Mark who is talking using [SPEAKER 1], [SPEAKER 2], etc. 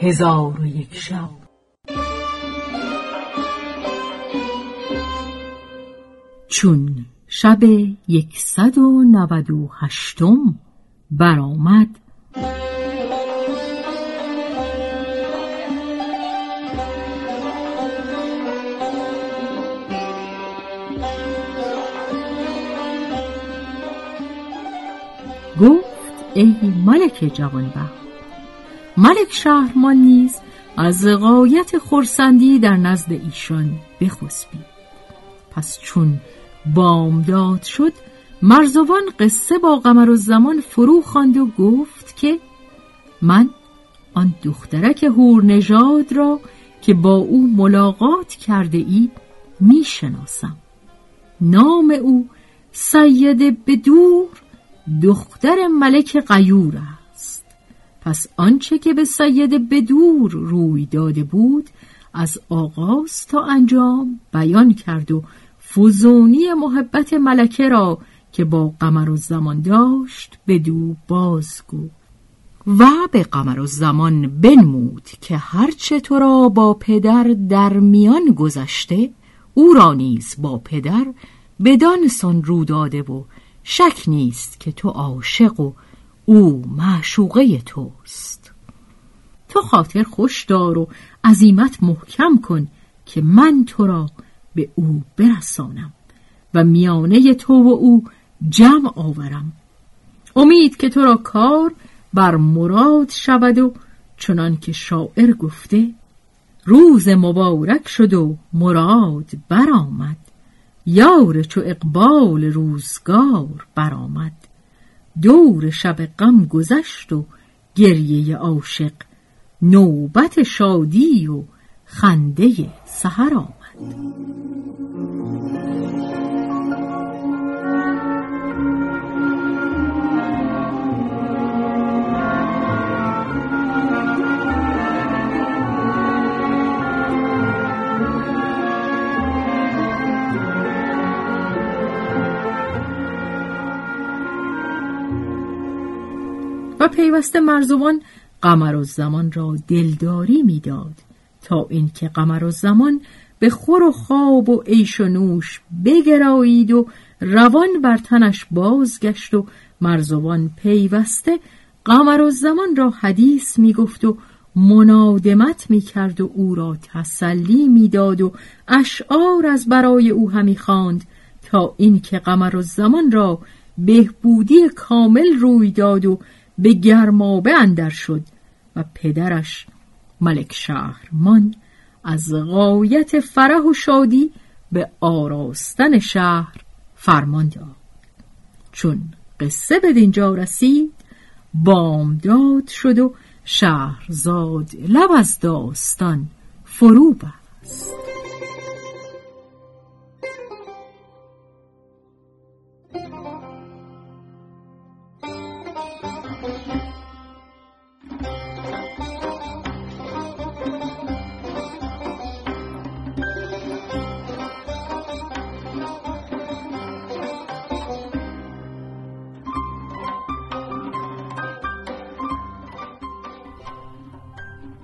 [SPEAKER 1] هزار و یک شب. چون شب یکصد و نود و هشتم برآمد گفت ای ملک جوانبخت ملک شهرمان نیز از غایت خورسندی در نزد ایشان بخسبید. پس چون بامداد شد مرزوان قصه با قمر و زمان فرو خواند و گفت که من آن دخترک هور نژاد را که با او ملاقات کرده ای می شناسم نام او سید بدور دختر ملک قیور پس آنچه که به سید بدور روی داده بود از آغاز تا انجام بیان کرد و فزونی محبت ملکه را که با قمر و زمان داشت به دو بازگو. و به قمر و زمان بنمود که هرچه تو را با پدر در میان گذشته او را نیز با پدر بدان سن رو داده و شک نیست که تو عاشق و او معشوقه توست. تو خاطر خوش دار و عزیمت محکم کن که من تو را به او برسانم و میانه تو و او جمع آورم. امید که تو را کار بر مراد شود و چنان که شاعر گفته روز مبارک شد و مراد برآمد. یار چو اقبال روزگار برآمد. دور شب غم گذشت و گریه عاشق نوبت شادی و خنده سحر آمد. پیوسته مرزوان قمر و زمان را دلداری می‌داد تا اینکه قمر و زمان به خور و خواب و عیش و نوش بگرایید و روان بر تنش بازگشت و مرزوان پیوسته قمر و زمان را حدیث می‌گفت و منادمت می‌کرد و او را تسلی می‌داد و اشعار از برای او همی خواند تا اینکه قمر و زمان را بهبودی کامل روی داد و به گرمابه اندر شد و پدرش ملک شهرمان از غایت فرح و شادی به آراستن شهر فرمان داد. چون قصه به دینجا رسید بامداد شد و شهرزاد لب از داستان فرو بست.